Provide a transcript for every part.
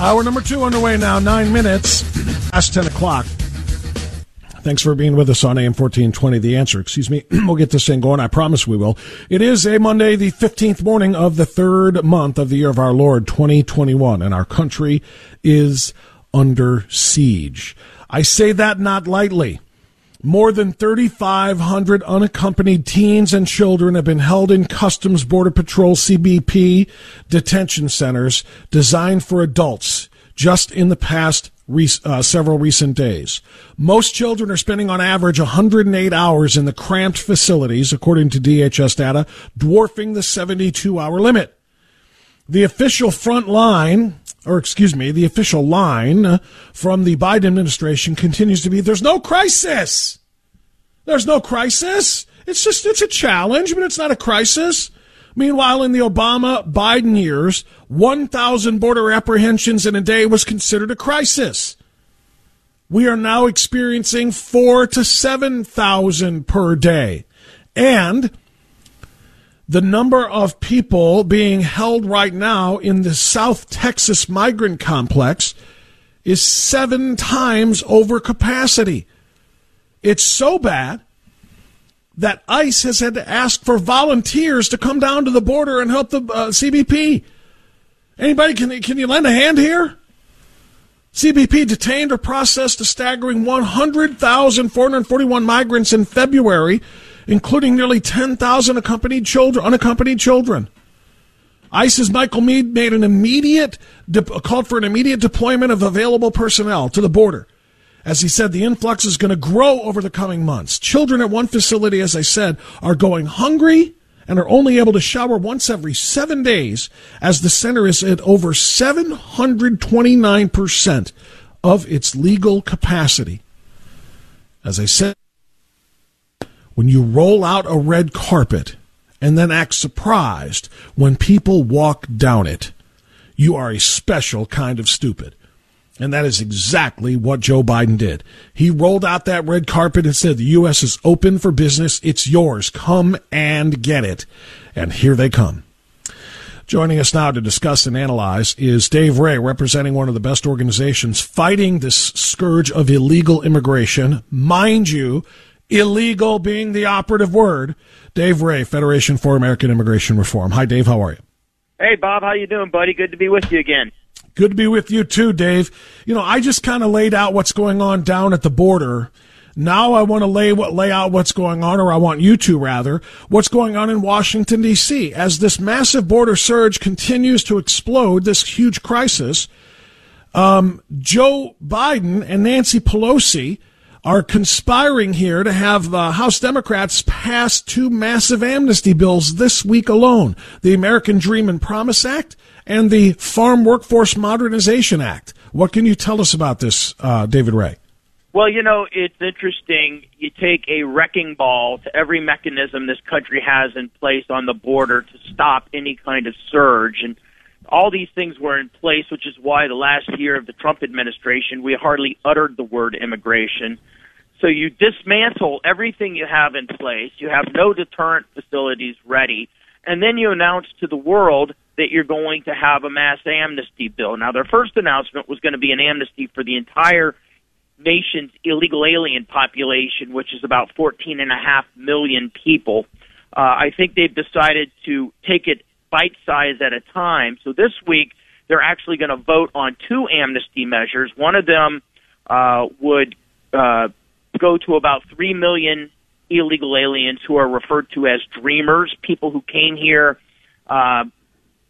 Hour number two underway now, nine minutes past 10 o'clock. Thanks for being with us on AM 1420. The answer, excuse me. we'll get this thing going. I promise we will. It is a Monday, the 15th morning of the third month of the year of our Lord, 2021, and our country is under siege. I say that not lightly. More than 3,500 unaccompanied teens and children have been held in Customs Border Patrol CBP detention centers designed for adults just in the past uh, several recent days. Most children are spending on average 108 hours in the cramped facilities, according to DHS data, dwarfing the 72 hour limit. The official front line, or excuse me, the official line from the Biden administration continues to be there's no crisis. There's no crisis. It's just, it's a challenge, but it's not a crisis. Meanwhile, in the Obama Biden years, 1,000 border apprehensions in a day was considered a crisis. We are now experiencing four to 7,000 per day. And the number of people being held right now in the South Texas migrant complex is seven times over capacity. It's so bad that ICE has had to ask for volunteers to come down to the border and help the uh, CBP. Anybody, can, can you lend a hand here? CBP detained or processed a staggering 100,441 migrants in February, including nearly 10,000 accompanied children, unaccompanied children. ICE's Michael Meade made an immediate de- called for an immediate deployment of available personnel to the border. As he said, the influx is going to grow over the coming months. Children at one facility, as I said, are going hungry and are only able to shower once every seven days, as the center is at over 729% of its legal capacity. As I said, when you roll out a red carpet and then act surprised when people walk down it, you are a special kind of stupid. And that is exactly what Joe Biden did. He rolled out that red carpet and said, the U.S. is open for business. It's yours. Come and get it. And here they come. Joining us now to discuss and analyze is Dave Ray, representing one of the best organizations fighting this scourge of illegal immigration. Mind you, illegal being the operative word. Dave Ray, Federation for American Immigration Reform. Hi, Dave. How are you? Hey, Bob. How you doing, buddy? Good to be with you again. Good to be with you too, Dave. You know, I just kind of laid out what's going on down at the border. Now I want to lay what lay out what's going on, or I want you to rather, what's going on in Washington D.C. as this massive border surge continues to explode. This huge crisis. Um, Joe Biden and Nancy Pelosi are conspiring here to have the House Democrats pass two massive amnesty bills this week alone: the American Dream and Promise Act and the Farm Workforce Modernization Act. What can you tell us about this, uh, David Ray? Well, you know, it's interesting. You take a wrecking ball to every mechanism this country has in place on the border to stop any kind of surge. And all these things were in place, which is why the last year of the Trump administration, we hardly uttered the word immigration. So you dismantle everything you have in place. You have no deterrent facilities ready. And then you announce to the world that you're going to have a mass amnesty bill. Now, their first announcement was going to be an amnesty for the entire nation's illegal alien population, which is about 14.5 million people. Uh, I think they've decided to take it bite size at a time. So this week, they're actually going to vote on two amnesty measures. One of them uh, would uh, go to about 3 million illegal aliens who are referred to as dreamers, people who came here uh,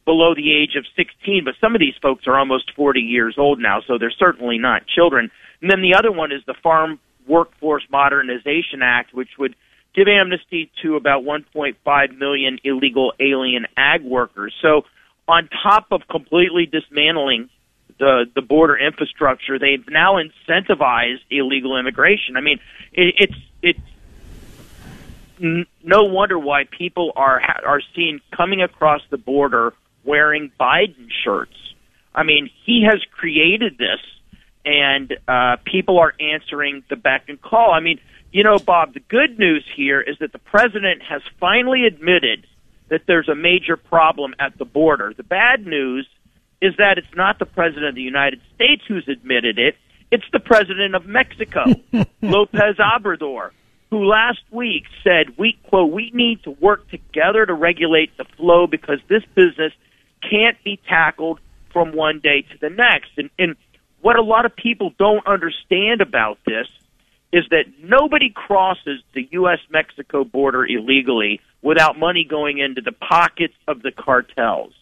below the age of 16, but some of these folks are almost 40 years old now, so they're certainly not children. And then the other one is the Farm Workforce Modernization Act, which would give amnesty to about 1.5 million illegal alien ag workers. So, on top of completely dismantling the the border infrastructure, they've now incentivized illegal immigration. I mean, it, it's it's no wonder why people are are seen coming across the border wearing Biden shirts. I mean, he has created this, and uh, people are answering the beck and call. I mean, you know, Bob, the good news here is that the president has finally admitted that there's a major problem at the border. The bad news is that it's not the president of the United States who's admitted it. It's the president of Mexico, Lopez Obrador, who last week said, we, quote, we need to work together to regulate the flow because this business can't be tackled from one day to the next. And, and what a lot of people don't understand about this is that nobody crosses the U.S. Mexico border illegally without money going into the pockets of the cartels.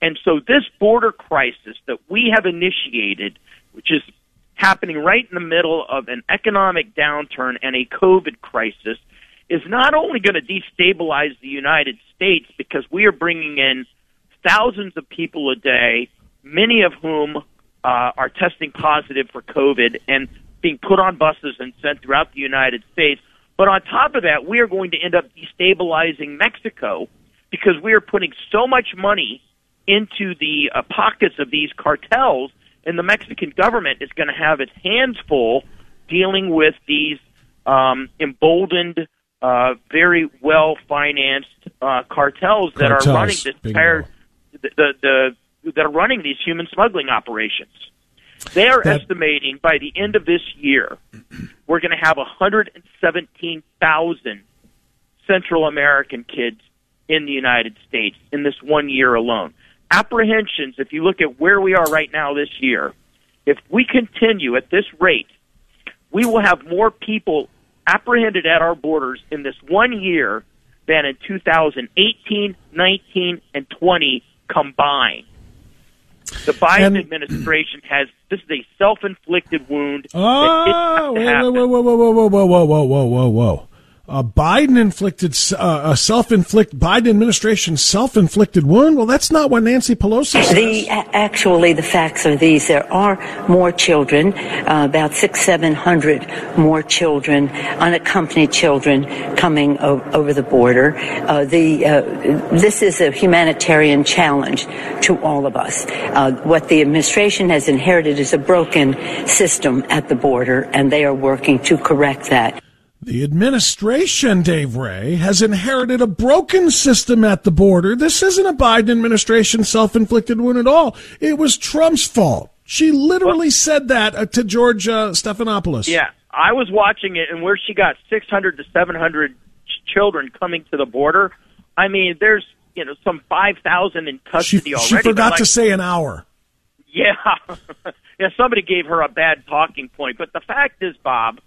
And so this border crisis that we have initiated, which is happening right in the middle of an economic downturn and a COVID crisis, is not only going to destabilize the United States because we are bringing in thousands of people a day, many of whom uh, are testing positive for COVID and being put on buses and sent throughout the United States. But on top of that, we are going to end up destabilizing Mexico because we are putting so much money into the uh, pockets of these cartels, and the Mexican government is going to have its hands full dealing with these um, emboldened, uh, very well financed uh, cartels, cartels that are running this entire the, the, the that are running these human smuggling operations. They are that, estimating by the end of this year, we're going to have 117,000 Central American kids in the United States in this one year alone. Apprehensions, if you look at where we are right now this year, if we continue at this rate, we will have more people apprehended at our borders in this one year than in 2018, 19, and 20 combined. The Biden and, administration has this is a self-inflicted wound. Oh, whoa, whoa, whoa, whoa, whoa, whoa, whoa, whoa, whoa, whoa, whoa! A Biden inflicted, uh, a self inflicted, Biden administration self inflicted wound? Well, that's not what Nancy Pelosi says. The, actually, the facts are these. There are more children, uh, about six, seven hundred more children, unaccompanied children coming o- over the border. Uh, the, uh, this is a humanitarian challenge to all of us. Uh, what the administration has inherited is a broken system at the border, and they are working to correct that. The administration, Dave Ray, has inherited a broken system at the border. This isn't a Biden administration self-inflicted wound at all. It was Trump's fault. She literally well, said that uh, to George uh, Stephanopoulos. Yeah, I was watching it, and where she got 600 to 700 ch- children coming to the border, I mean, there's you know some 5,000 in custody she, already. She forgot like, to say an hour. Yeah, yeah. Somebody gave her a bad talking point, but the fact is, Bob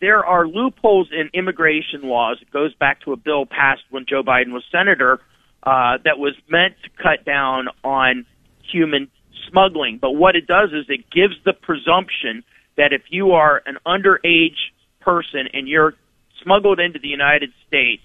there are loopholes in immigration laws. It goes back to a bill passed when Joe Biden was senator uh, that was meant to cut down on human smuggling. But what it does is it gives the presumption that if you are an underage person and you're smuggled into the United States,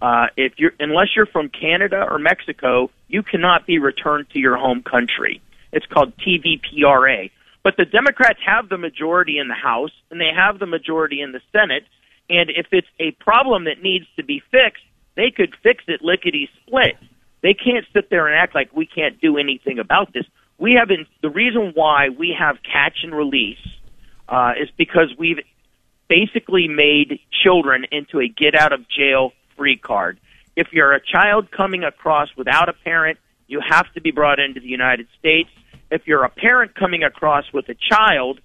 uh, if you're unless you're from Canada or Mexico, you cannot be returned to your home country. It's called TVPRA. But the Democrats have the majority in the House and they have the majority in the Senate. And if it's a problem that needs to be fixed, they could fix it lickety split. They can't sit there and act like we can't do anything about this. We haven't. The reason why we have catch and release uh, is because we've basically made children into a get out of jail free card. If you're a child coming across without a parent, you have to be brought into the United States. If you're a parent coming across with a child,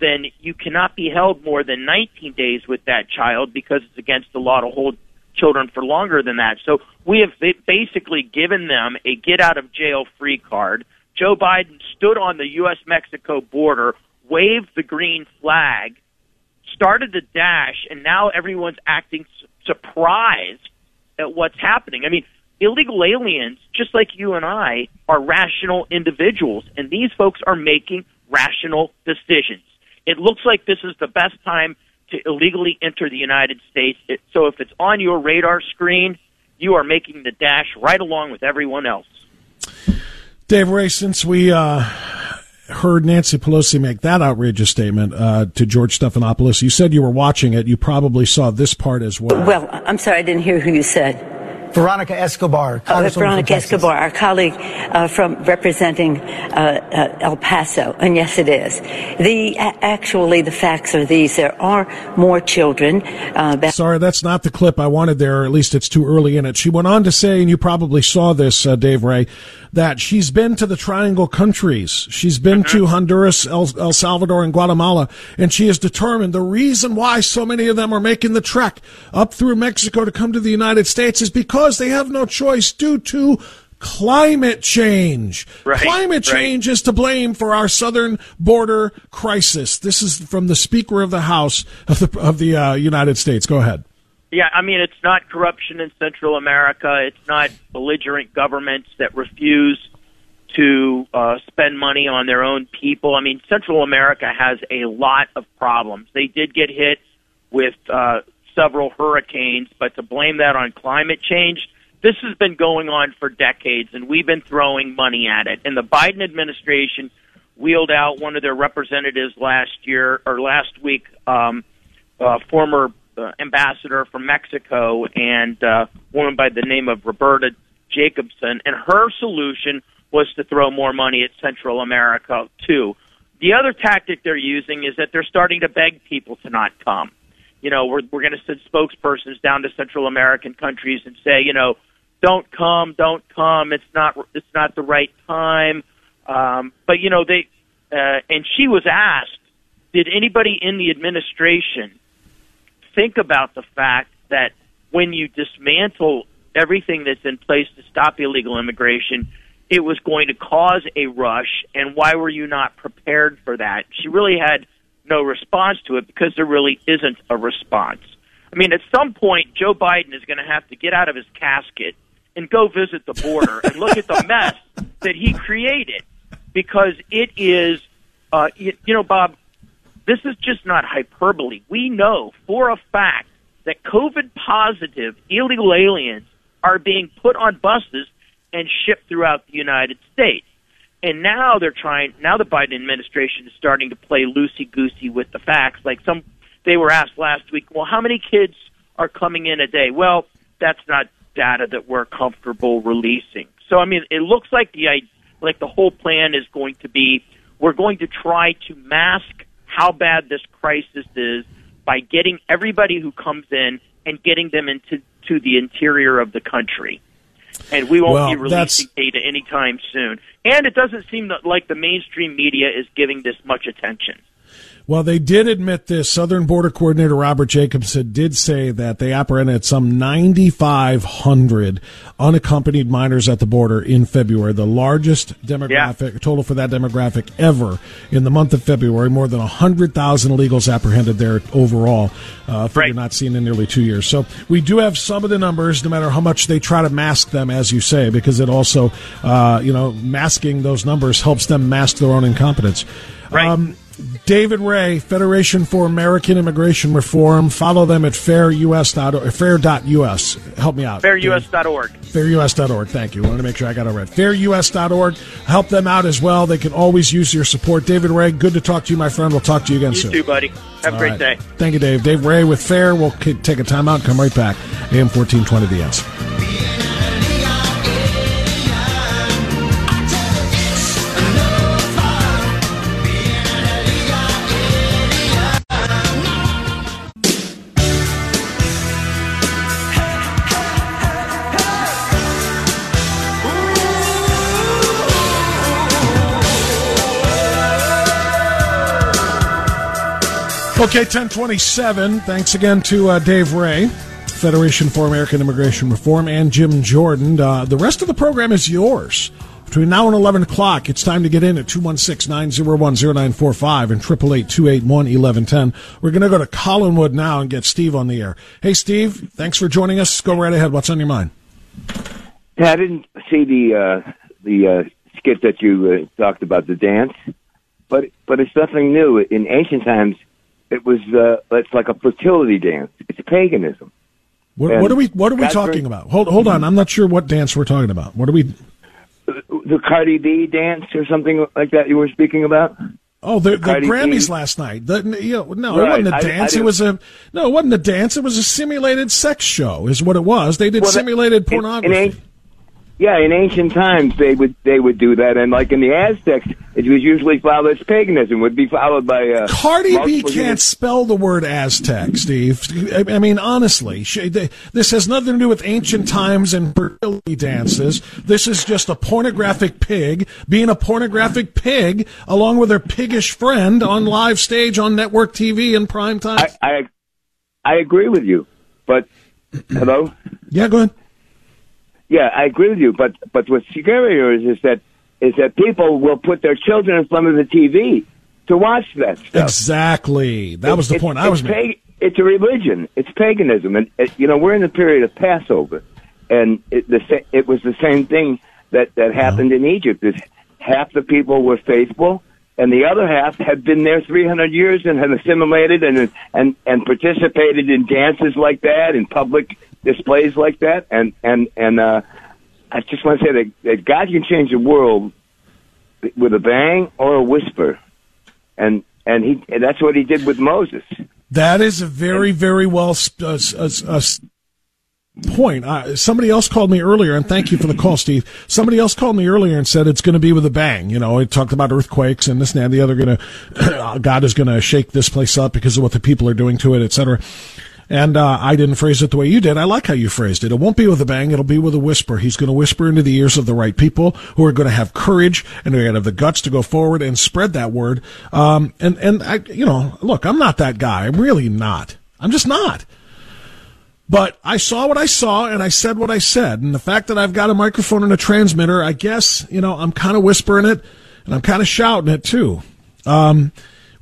then you cannot be held more than 19 days with that child because it's against the law to hold children for longer than that. So we have basically given them a get out of jail free card. Joe Biden stood on the U.S. Mexico border, waved the green flag, started the dash, and now everyone's acting surprised at what's happening. I mean, illegal aliens, just like you and I, are rational individuals, and these folks are making rational decisions. It looks like this is the best time to illegally enter the United States. It, so if it's on your radar screen, you are making the dash right along with everyone else. Dave Ray, since we uh, heard Nancy Pelosi make that outrageous statement uh, to George Stephanopoulos, you said you were watching it. You probably saw this part as well. Well, I'm sorry, I didn't hear who you said. Veronica Escobar. Uh, Veronica Escobar, our colleague uh, from representing uh, uh, El Paso, and yes, it is. The actually, the facts are these: there are more children. Uh, Sorry, that's not the clip I wanted there. Or at least it's too early in it. She went on to say, and you probably saw this, uh, Dave Ray, that she's been to the Triangle countries. She's been mm-hmm. to Honduras, El, El, Salvador, and Guatemala, and she is determined the reason why so many of them are making the trek up through Mexico to come to the United States is because they have no choice due to climate change. Right, climate change right. is to blame for our southern border crisis. This is from the Speaker of the House of the of the uh, United States. Go ahead. Yeah, I mean, it's not corruption in Central America. It's not belligerent governments that refuse to uh, spend money on their own people. I mean, Central America has a lot of problems. They did get hit with uh, several hurricanes, but to blame that on climate change, this has been going on for decades, and we've been throwing money at it. And the Biden administration wheeled out one of their representatives last year or last week, um, uh, former uh, ambassador from Mexico and uh, woman by the name of Roberta Jacobson, and her solution was to throw more money at Central America too. The other tactic they're using is that they're starting to beg people to not come. You know, we're we're going to send spokespersons down to Central American countries and say, you know, don't come, don't come. It's not it's not the right time. Um, but you know, they uh, and she was asked, did anybody in the administration think about the fact that when you dismantle everything that's in place to stop illegal immigration, it was going to cause a rush, and why were you not prepared for that? She really had no response to it because there really isn't a response. I mean, at some point, Joe Biden is going to have to get out of his casket and go visit the border and look at the mess that he created because it is, uh, you, you know, Bob, this is just not hyperbole. We know for a fact that COVID positive illegal aliens are being put on buses and shipped throughout the United States. And now they're trying, now the Biden administration is starting to play loosey goosey with the facts. Like some, they were asked last week, well, how many kids are coming in a day? Well, that's not data that we're comfortable releasing. So, I mean, it looks like the, like the whole plan is going to be, we're going to try to mask how bad this crisis is by getting everybody who comes in and getting them into to the interior of the country. And we won't well, be releasing data anytime soon. And it doesn't seem that, like the mainstream media is giving this much attention. Well, they did admit this. Southern Border Coordinator Robert Jacobson did say that they apprehended some 9,500 unaccompanied minors at the border in February, the largest demographic yeah. total for that demographic ever in the month of February. More than 100,000 illegals apprehended there overall, uh, figure right. not seen in nearly two years. So we do have some of the numbers, no matter how much they try to mask them, as you say, because it also, uh, you know, masking those numbers helps them mask their own incompetence. Right. Um, David Ray, Federation for American Immigration Reform. Follow them at fairus.org, fair.us. Help me out. Fairus.org. Fairus.org. Thank you. I wanted to make sure I got it right. Fairus.org. Help them out as well. They can always use your support. David Ray, good to talk to you, my friend. We'll talk to you again you soon. You too, buddy. Have All a great right. day. Thank you, Dave. Dave Ray with Fair. We'll take a time out and come right back. AM 1420, The Answer. Okay, 1027. Thanks again to uh, Dave Ray, Federation for American Immigration Reform, and Jim Jordan. Uh, the rest of the program is yours. Between now and 11 o'clock, it's time to get in at 216 901 0945 and 888 281 1110. We're going to go to Collinwood now and get Steve on the air. Hey, Steve, thanks for joining us. Go right ahead. What's on your mind? Yeah, I didn't see the uh, the uh, skit that you uh, talked about the dance, but but it's nothing new. In ancient times, it was uh, it's like a fertility dance. It's paganism. What, what are we What are we talking about? Hold Hold on. I'm not sure what dance we're talking about. What are we? The Cardi B dance or something like that you were speaking about. Oh, the, the Grammys B. last night. The, you know, no, right. it wasn't a dance. I, I it was a no. It wasn't a dance. It was a simulated sex show. Is what it was. They did well, simulated pornography. In, in, yeah, in ancient times they would they would do that, and like in the Aztecs, it was usually followed as paganism. Would be followed by uh, Cardi B can't spell the word Aztec, Steve. I, I mean, honestly, she, they, this has nothing to do with ancient times and fertility dances. This is just a pornographic pig being a pornographic pig, along with her piggish friend on live stage on network TV in prime time. I I, I agree with you, but hello. Yeah, go ahead. Yeah, I agree with you, but but what's scarier is, is that is that people will put their children in front of the TV to watch that stuff. Exactly. That was the point I was making. It's a religion. It's paganism, and it, you know we're in the period of Passover, and it, the it was the same thing that that uh-huh. happened in Egypt. Is half the people were faithful, and the other half had been there 300 years and had assimilated and and and participated in dances like that, in public displays like that, and and and uh, I just want to say that, that God can change the world with a bang or a whisper, and and he and that's what he did with Moses. That is a very very well uh, uh, uh, point. Uh, somebody else called me earlier, and thank you for the call, Steve. Somebody else called me earlier and said it's going to be with a bang. You know, it talked about earthquakes and this and that. The other going to God is going to shake this place up because of what the people are doing to it, etc. And uh, I didn't phrase it the way you did. I like how you phrased it. It won't be with a bang. It'll be with a whisper. He's going to whisper into the ears of the right people who are going to have courage and are going to have the guts to go forward and spread that word. Um, and and I, you know, look, I'm not that guy. I'm really not. I'm just not. But I saw what I saw and I said what I said. And the fact that I've got a microphone and a transmitter, I guess, you know, I'm kind of whispering it and I'm kind of shouting it too. Um,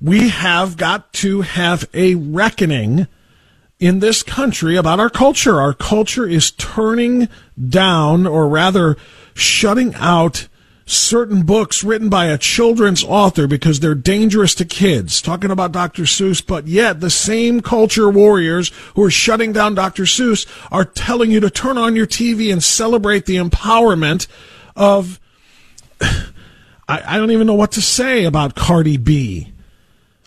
we have got to have a reckoning in this country about our culture. Our culture is turning down, or rather, shutting out certain books written by a children's author because they're dangerous to kids. Talking about Dr. Seuss, but yet the same culture warriors who are shutting down Dr. Seuss are telling you to turn on your TV and celebrate the empowerment of. I, don't even know what to say about Cardi B.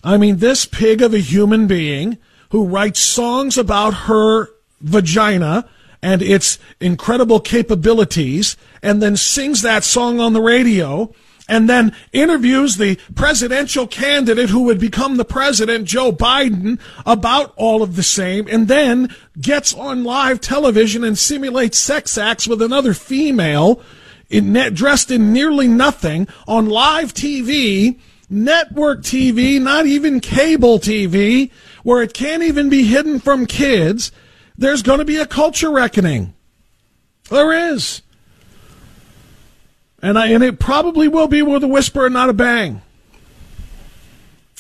I mean, this pig of a human being who writes songs about her vagina and its incredible capabilities and then sings that song on the radio and then interviews the presidential candidate who would become the president, Joe Biden, about all of the same, and then gets on live television and simulates sex acts with another female in, dressed in nearly nothing on live TV, network TV, not even cable TV, where it can't even be hidden from kids, there's going to be a culture reckoning. There is. And, I, and it probably will be with a whisper and not a bang.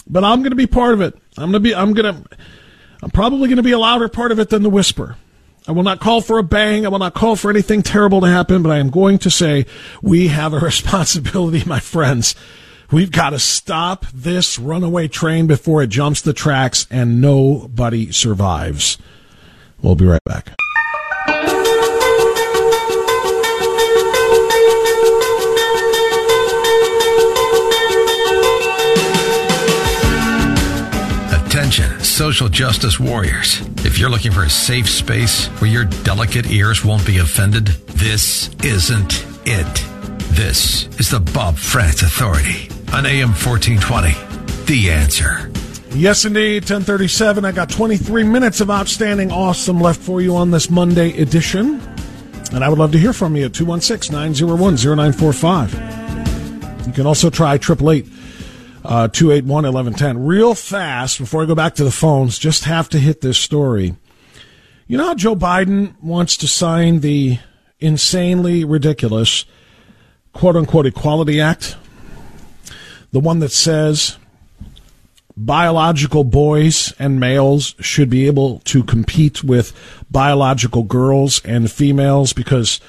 But I'm going to be part of it. I'm going to be, I'm going to, I'm probably going to be a louder part of it than the whisper. I will not call for a bang. I will not call for anything terrible to happen, but I am going to say we have a responsibility, my friends, We've got to stop this runaway train before it jumps the tracks and nobody survives. We'll be right back. Attention, social justice warriors. If you're looking for a safe space where your delicate ears won't be offended, this isn't it. This is the Bob Frantz Authority on AM 1420. The answer. Yes, indeed. 1037. I got 23 minutes of outstanding awesome left for you on this Monday edition. And I would love to hear from you at 216 901 0945. You can also try 888 Uh, 281 1110. Real fast, before I go back to the phones, just have to hit this story. You know how Joe Biden wants to sign the insanely ridiculous quote unquote Equality Act? The one that says biological boys and males should be able to compete with biological girls and females because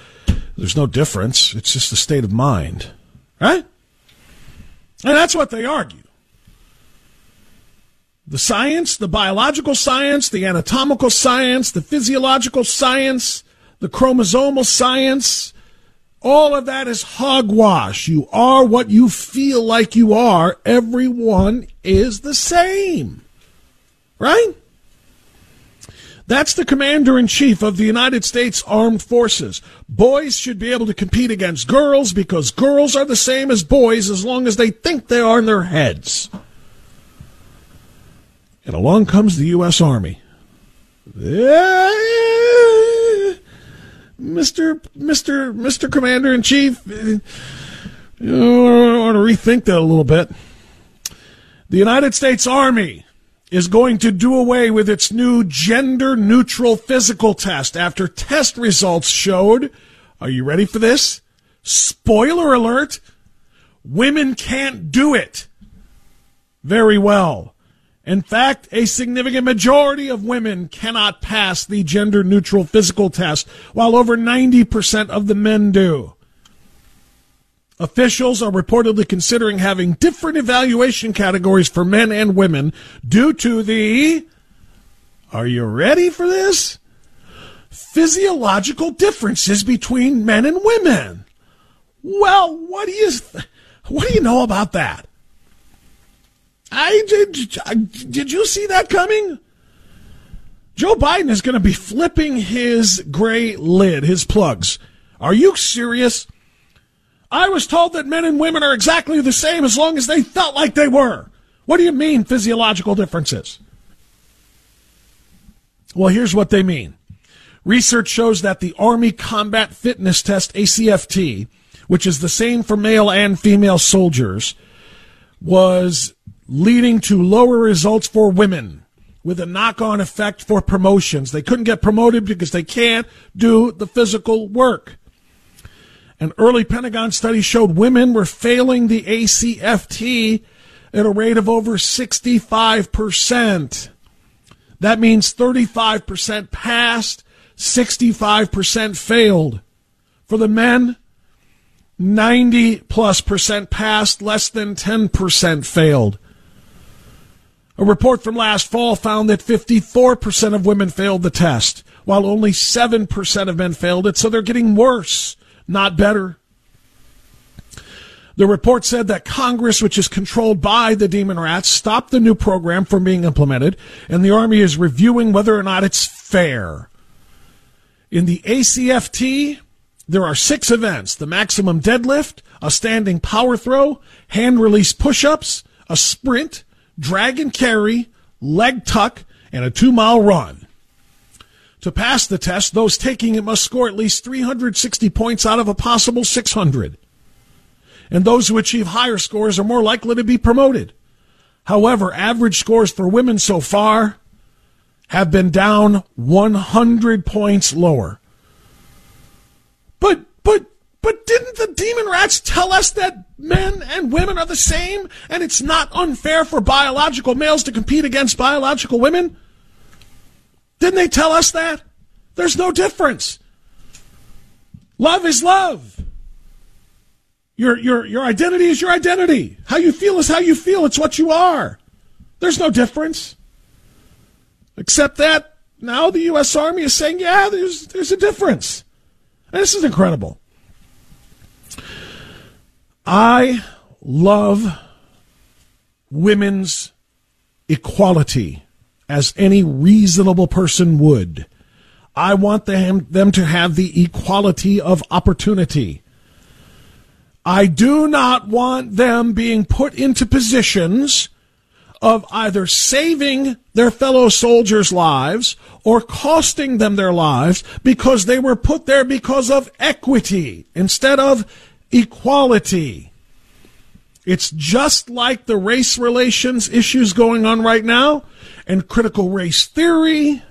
there's no difference. It's just a state of mind. Right? And that's what they argue. The science, the biological science, the anatomical science, the physiological science, the chromosomal science, all of that is hogwash. You are what you feel like you are. Everyone is the same. Right? That's the commander in chief of the United States Armed Forces. Boys should be able to compete against girls because girls are the same as boys as long as they think they are in their heads. And along comes the U.S. Army. Mr. Mr. Mr. Commander in Chief, uh, you want to rethink that a little bit. The United States Army is going to do away with its new gender neutral physical test after test results showed. Are you ready for this? Spoiler alert women can't do it very well. In fact, a significant majority of women cannot pass the gender neutral physical test, while over 90% of the men do. Officials are reportedly considering having different evaluation categories for men and women due to the. Are you ready for this? Physiological differences between men and women. Well, what do you what do you know about that? I did. Did you see that coming? Joe Biden is going to be flipping his gray lid, his plugs. Are you serious? I was told that men and women are exactly the same as long as they felt like they were. What do you mean physiological differences? Well, here's what they mean. Research shows that the Army Combat Fitness Test, ACFT, which is the same for male and female soldiers, was leading to lower results for women with a knock on effect for promotions. They couldn't get promoted because they can't do the physical work. An early Pentagon study showed women were failing the ACFT at a rate of over 65%. That means 35% passed, 65% failed. For the men, 90 plus percent passed, less than 10% failed. A report from last fall found that 54% of women failed the test, while only 7% of men failed it, so they're getting worse, not better. The report said that Congress, which is controlled by the demon rats, stopped the new program from being implemented, and the Army is reviewing whether or not it's fair. In the ACFT, there are six events the maximum deadlift, a standing power throw, hand release push ups, a sprint, drag and carry, leg tuck, and a two mile run. To pass the test, those taking it must score at least 360 points out of a possible 600. And those who achieve higher scores are more likely to be promoted. However, average scores for women so far have been down 100 points lower. But, but, but didn't the demon rats tell us that men and women are the same and it's not unfair for biological males to compete against biological women? Didn't they tell us that? There's no difference. Love is love. Your, your, your identity is your identity. How you feel is how you feel. It's what you are. There's no difference. Except that now the U.S. Army is saying, yeah, there's, there's a difference. And this is incredible. I love women's equality as any reasonable person would. I want them, them to have the equality of opportunity. I do not want them being put into positions of either saving their fellow soldiers' lives or costing them their lives because they were put there because of equity instead of equality. It's just like the race relations issues going on right now and critical race theory.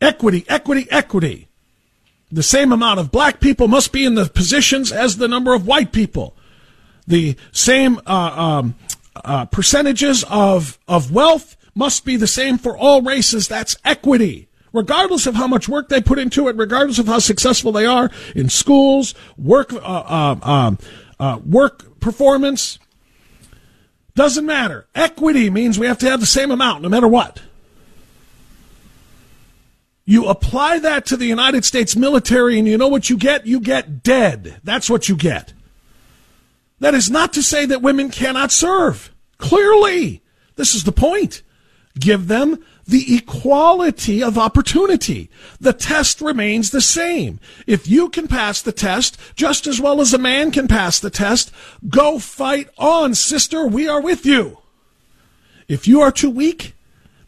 Equity, equity, equity. The same amount of black people must be in the positions as the number of white people. The same uh, um, uh, percentages of, of wealth must be the same for all races. That's equity. Regardless of how much work they put into it, regardless of how successful they are in schools, work, uh, uh, um, uh work performance, doesn't matter. Equity means we have to have the same amount no matter what. You apply that to the United States military, and you know what you get? You get dead. That's what you get. That is not to say that women cannot serve. Clearly, this is the point. Give them the equality of opportunity. The test remains the same. If you can pass the test just as well as a man can pass the test, go fight on, sister. We are with you. If you are too weak,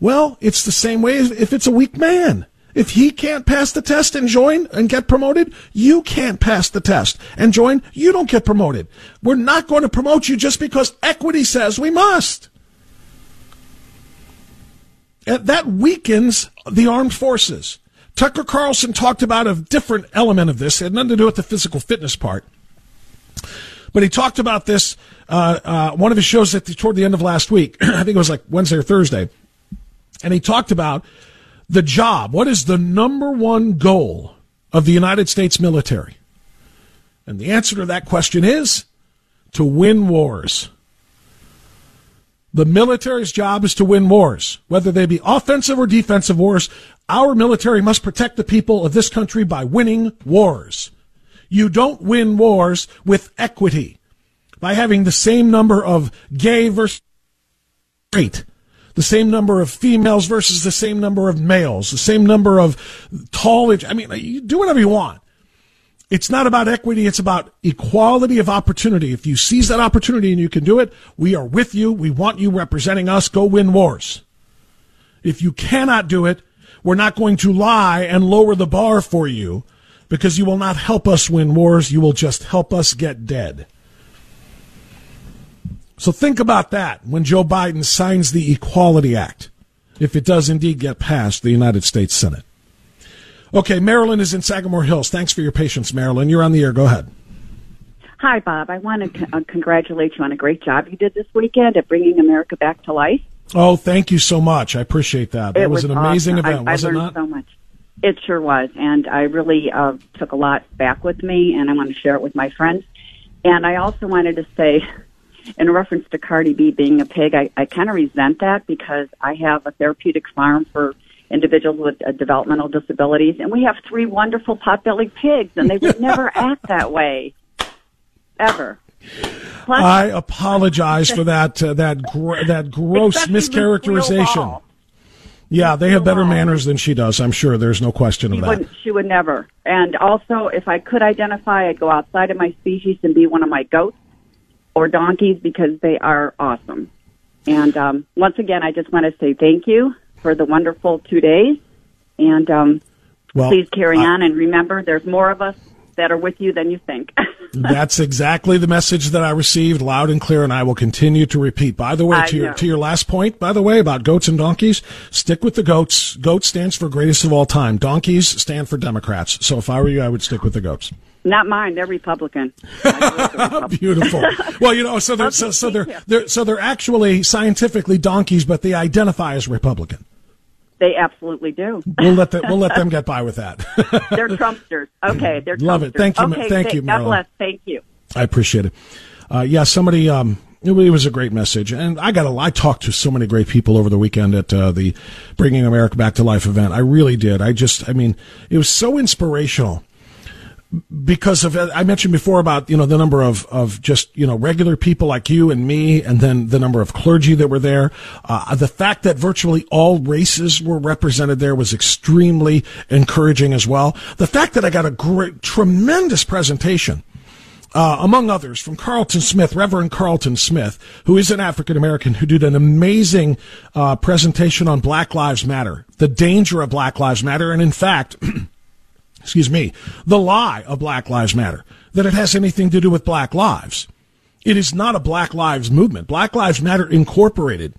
well, it's the same way if it's a weak man. If he can't pass the test and join and get promoted, you can't pass the test and join, you don't get promoted. We're not going to promote you just because equity says we must. And that weakens the armed forces. Tucker Carlson talked about a different element of this. It had nothing to do with the physical fitness part. But he talked about this, uh, uh, one of his shows at the, toward the end of last week. I think it was like Wednesday or Thursday. And he talked about the job, what is the number one goal of the United States military? And the answer to that question is to win wars. The military's job is to win wars, whether they be offensive or defensive wars. Our military must protect the people of this country by winning wars. You don't win wars with equity by having the same number of gay versus straight the same number of females versus the same number of males, the same number of tall. I mean, you do whatever you want. It's not about equity. It's about equality of opportunity. If you seize that opportunity and you can do it, we are with you. We want you representing us. Go win wars. If you cannot do it, we're not going to lie and lower the bar for you because you will not help us win wars. You will just help us get dead. So think about that when Joe Biden signs the Equality Act, if it does indeed get passed the United States Senate. Okay, Marilyn is in Sagamore Hills. Thanks for your patience, Marilyn. You're on the air. Go ahead. Hi, Bob. I want to uh, congratulate you on a great job you did this weekend at bringing America back to life. Oh, thank you so much. I appreciate that. That was, was, an amazing awesome. event, I, was I it learned not? so much. It sure was, and I really uh, took a lot back with me, and I want to share it with my friends. And I also wanted to say in reference to Cardi B being a pig, I, I kind of resent that because I have a therapeutic farm for individuals with uh, developmental disabilities, and we have three wonderful pot-bellied pigs, and they would never act that way, ever. Plus, I apologize for that uh, that gr- that gross mischaracterization. Yeah, they have better manners than she does. I'm sure. There's no question she of that. She would never. And also, if I could identify, I'd go outside of my species and be one of my goats or donkeys because they are awesome. And um, once again, I just want to say thank you for the wonderful two days. And um, well, please carry on. And remember, there's more of us that are with you than you think. That's exactly the message that I received loud and clear, and I will continue to repeat. By the way, I to your, to your last point, by the way, about goats and donkeys, stick with the goats. Goat stands for greatest of all time. Donkeys stand for Democrats. So if I were you, I would stick with the goats. Not mine. They're Republican. Beautiful. Well, you know, so they're, Okay, so, so they're, they're, so they're actually scientifically donkeys, but they identify as Republican. They absolutely do. We'll let the, we'll let them get by with that. They're Trumpsters. Okay, they're Love it. Thank you, Okay, thank th- you, God Marilyn. bless. Thank you. I appreciate it. Uh, yeah, somebody. Um, it, it was a great message, and I got. A, I talked to so many great people over the weekend at uh, the Bringing America Back to Life event. I really did. I just. I mean, it was so inspirational because of I mentioned before about you know the number of of just you know regular people like you and me, and then the number of clergy that were there. Uh, the fact that virtually all races were represented there was extremely encouraging as well. The fact that I got a great, tremendous presentation. Uh, among others, from Carlton Smith, Reverend Carlton Smith, who is an African American who did an amazing uh, presentation on Black Lives Matter, the danger of Black Lives Matter, and in fact, excuse me, the lie of Black Lives Matter, that it has anything to do with black lives. It is not a Black Lives movement. Black Lives Matter Incorporated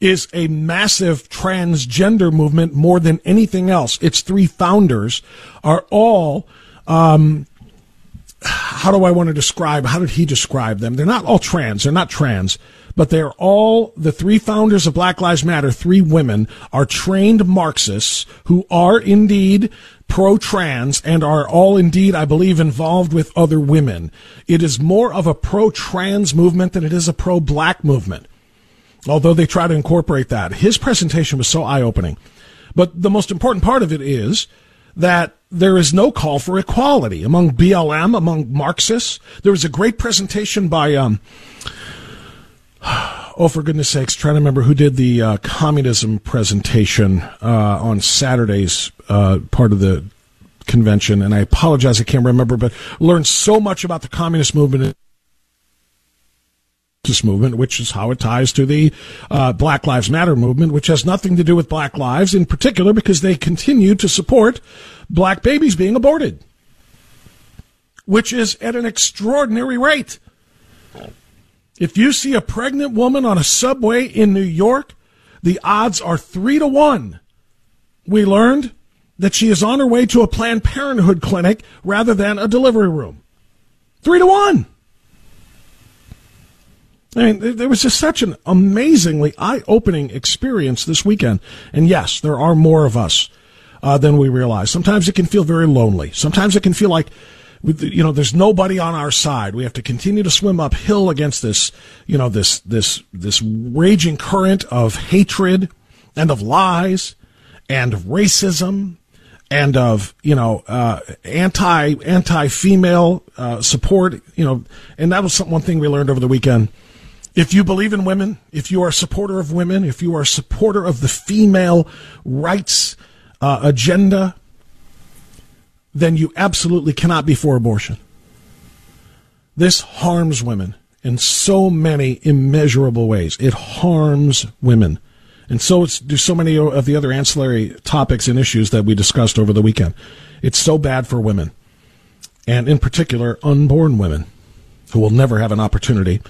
is a massive transgender movement more than anything else. Its three founders are all, um, how do I want to describe? How did he describe them? They're not all trans. They're not trans, but they're all the three founders of Black Lives Matter. Three women are trained Marxists who are indeed pro trans and are all indeed, I believe, involved with other women. It is more of a pro trans movement than it is a pro black movement although they try to incorporate that. His presentation was so eye opening. But the most important part of it is that there is no call for equality among BLM, among Marxists. There was a great presentation by, um, oh, for goodness sakes, trying to remember who did the uh, communism presentation uh, on Saturday's uh, part of the convention. And I apologize, I can't remember, but learned so much about the communist movement This movement, which is how it ties to the uh, Black Lives Matter movement, which has nothing to do with black lives in particular because they continue to support black babies being aborted, which is at an extraordinary rate. If you see a pregnant woman on a subway in New York, the odds are three to one. We learned that she is on her way to a Planned Parenthood clinic rather than a delivery room. Three to one. I mean, there was just such an amazingly eye-opening experience this weekend. And yes, there are more of us uh, than we realize. Sometimes it can feel very lonely. Sometimes it can feel like, you know, there's nobody on our side. We have to continue to swim uphill against this, you know, this this this raging current of hatred and of lies and racism and of you know uh, anti anti female uh, support. You know, and that was some, one thing we learned over the weekend if you believe in women, if you are a supporter of women, if you are a supporter of the female rights uh, agenda, then you absolutely cannot be for abortion. This harms women in so many immeasurable ways. It harms women. And so it's, do so many of the other ancillary topics and issues that we discussed over the weekend. It's so bad for women. And in particular, unborn women who will never have an opportunity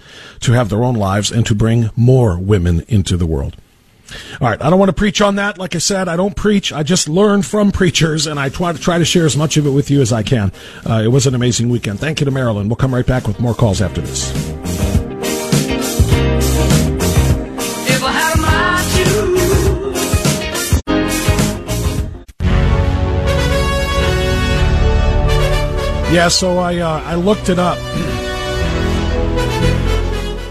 to have their own lives and to bring more women into the world. All right, I don't want to preach on that. Like I said, I don't preach. I just learn from preachers, and I try to try to share as much of it with you as I can. Uh, it was an amazing weekend. Thank you to Marilyn. We'll come right back with more calls after this. Yeah, so I uh, I looked it up.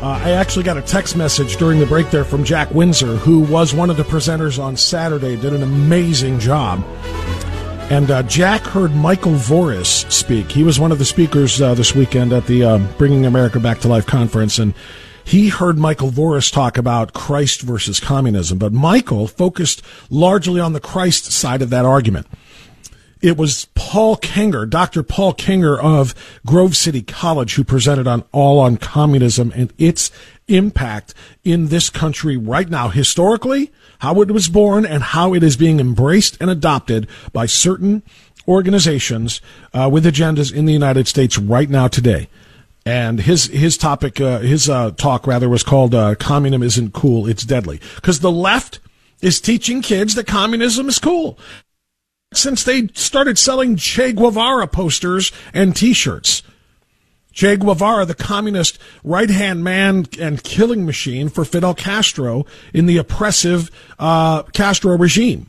Uh, I actually got a text message during the break there from Jack Windsor, who was one of the presenters on Saturday, did an amazing job. And uh, Jack heard Michael Voris speak. He was one of the speakers uh, this weekend at the uh, Bringing America Back to Life conference, and he heard Michael Voris talk about Christ versus communism. But Michael focused largely on the Christ side of that argument it was Paul Kengor, Dr. Paul Kengor of Grove City College, who presented on All on Communism and its impact in this country right now, historically, how it was born, and how it is being embraced and adopted by certain organizations uh, with agendas in the United States right now today. And his his topic, uh, his uh, talk rather, was called uh, "Communism Isn't Cool, It's Deadly," because the left is teaching kids that communism is cool since they started selling Che Guevara posters and T-shirts. Che Guevara, the communist right-hand man and killing machine for Fidel Castro in the oppressive uh, Castro regime.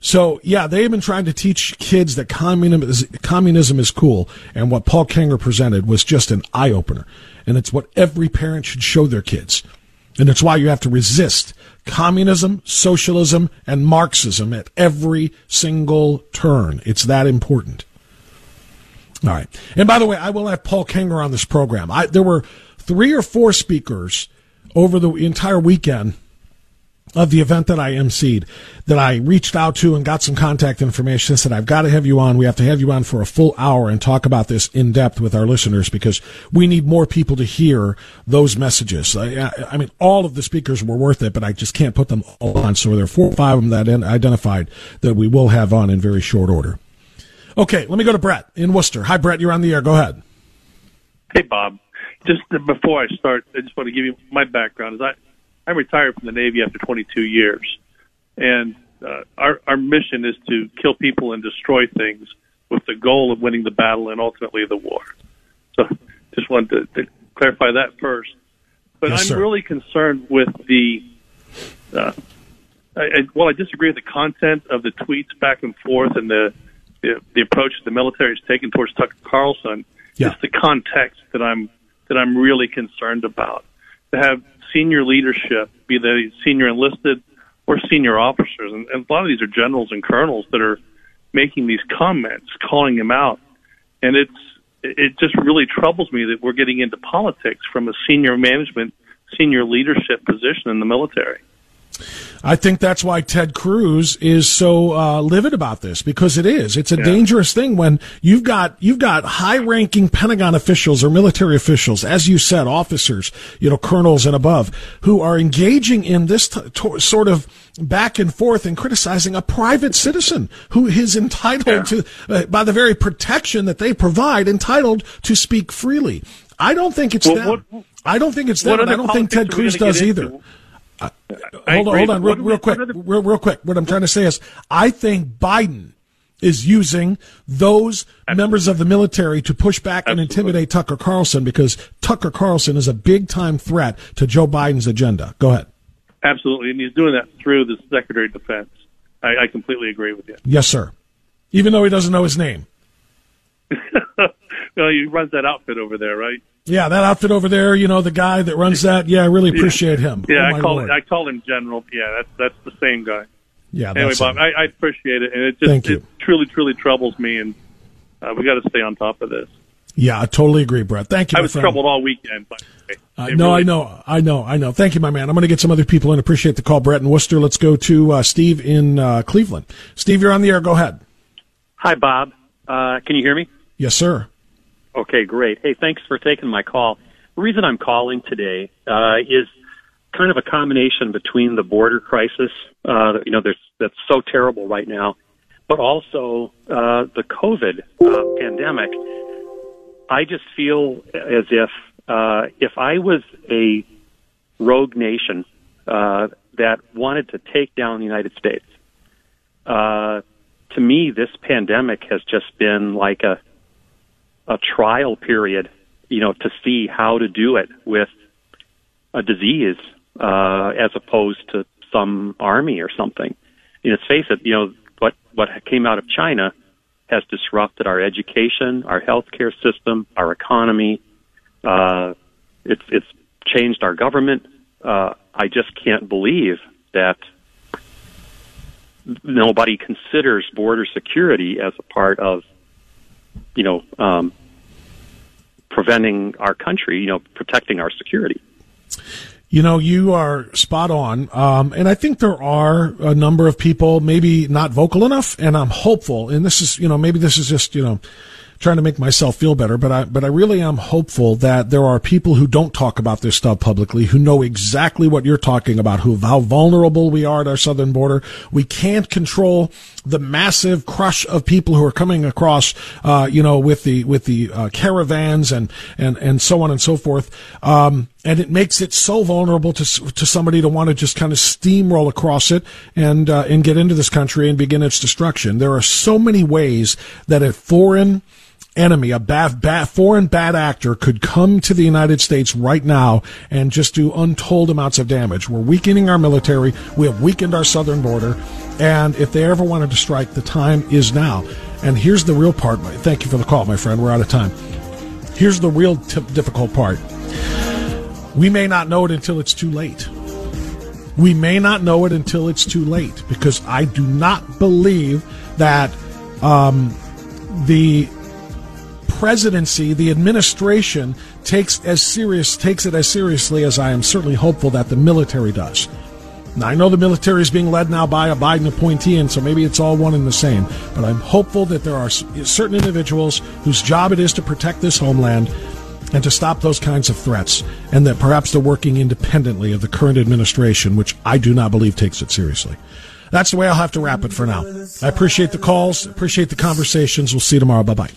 So yeah, they've been trying to teach kids that communism is, communism is cool, and what Paul Kengor presented was just an eye opener, and it's what every parent should show their kids, and it's why you have to resist communism, socialism, and Marxism at every single turn. It's that important. All right. And by the way, I will have Paul Kengor on this program. I, there were three or four speakers over the entire weekend of the event that I emceed that I reached out to and got some contact information. Said, I've got to have you on. We have to have you on for a full hour and talk about this in depth with our listeners because we need more people to hear those messages. I, I mean, all of the speakers were worth it, but I just can't put them all on. So there are four or five of them that identified that we will have on in very short order. Okay, let me go to Brett in Worcester. Hi, Brett. You're on the air. Go ahead. Hey, Bob just before I start, I just want to give you my background. Is I I retired from the Navy after 22 years, and uh, our our mission is to kill people and destroy things with the goal of winning the battle and ultimately the war. So, just wanted to, to clarify that first. But Yes, I'm sir. really concerned with the. Uh, I, I, well, I disagree with the content of the tweets back and forth and the the, the approach the military has taken towards Tucker Carlson. Yeah. It's the context that I'm that I'm really concerned about. To have senior leadership, be they senior enlisted or senior officers, and, and a lot of these are generals and colonels that are making these comments, calling him out, and it's it just really troubles me that we're getting into politics from a senior management, senior leadership position in the military. I think that's why Ted Cruz is so uh, livid about this because it is. It's a dangerous thing when you've got you've got high-ranking Pentagon officials or military officials, as you said, officers, you know, colonels and above, who are engaging in this t- to- sort of back and forth and criticizing a private citizen who is entitled to, uh, by the very protection that they provide, entitled to speak freely. I don't think it's Well, them. what- I don't think it's them. and I don't think Ted politics are we Cruz does either. into? Uh, I hold on, hold on, real, what do we- real quick, real, real quick. What I'm trying to say is, I think Biden is using those members of the military to push back and intimidate Tucker Carlson because Tucker Carlson is a big time threat to Joe Biden's agenda. Go ahead. Absolutely, and he's doing that through the Secretary of Defense. I, I completely agree with you. Yes, sir. Even though he doesn't know his name. well, he runs that outfit over there, right? Yeah, that outfit over there, you know, the guy that runs that. Yeah, I really appreciate him. Yeah, Oh, I call Lord. I call him General. Yeah, that's that's the same guy. Yeah, Anyway, Bob. I, I appreciate it, and it just Thank you. it truly, truly troubles me, and uh, we got to stay on top of this. Yeah, I totally agree, Brett. Thank you. I my was friend. troubled all weekend. By the. Uh, no, really- I know, I know, I know. Thank you, my man. I'm going to get some other people in. Appreciate the call, Brett in Worcester. Let's go to uh, Steve in uh, Cleveland. Steve, you're on the air. Go ahead. Hi, Bob. Uh, can you hear me? Yes, sir. Okay, great. Hey, thanks for taking my call. The reason I'm calling today uh, is kind of a combination between the border crisis, uh, you know, there's, that's so terrible right now, but also uh, the COVID uh, pandemic. I just feel as if uh, if I was a rogue nation uh, that wanted to take down the United States, uh, to me, this pandemic has just been like a a trial period, you know, to see how to do it with a disease uh, as opposed to some army or something. You know, face it, you know, what what came out of China has disrupted our education, our healthcare system, our economy. Uh, it's it's changed our government. Uh, I just can't believe that nobody considers border security as a part of, you know, um, preventing our country, you know, protecting our security. You know, you are spot on. Um, and I think there are a number of people maybe not vocal enough, and I'm hopeful. And this is, you know, maybe this is just, you know, trying to make myself feel better, but I, but I really am hopeful that there are people who don't talk about this stuff publicly, who know exactly what you're talking about, who, how vulnerable we are at our southern border. We can't control the massive crush of people who are coming across, uh, you know, with the, with the, uh, caravans and, and, and so on and so forth. Um, and it makes it so vulnerable to, to somebody to want to just kind of steamroll across it and, uh, and get into this country and begin its destruction. There are so many ways that a foreign, enemy, a bad, bad, foreign bad actor could come to the United States right now and just do untold amounts of damage. We're weakening our military. We have weakened our southern border. And if they ever wanted to strike, the time is now. And here's the real part. Thank you for the call, my friend. We're out of time. Here's the real t- difficult part. We may not know it until it's too late. We may not know it until it's too late because I do not believe that um, the presidency, the administration takes as serious takes it as seriously as I am certainly hopeful that the military does. Now I know the military is being led now by a Biden appointee, and so maybe it's all one and the same. But I'm hopeful that there are certain individuals whose job it is to protect this homeland and to stop those kinds of threats, and that perhaps they're working independently of the current administration, which I do not believe takes it seriously. That's the way I'll have to wrap it for now. I appreciate the calls, appreciate the conversations. We'll see you tomorrow. Bye bye.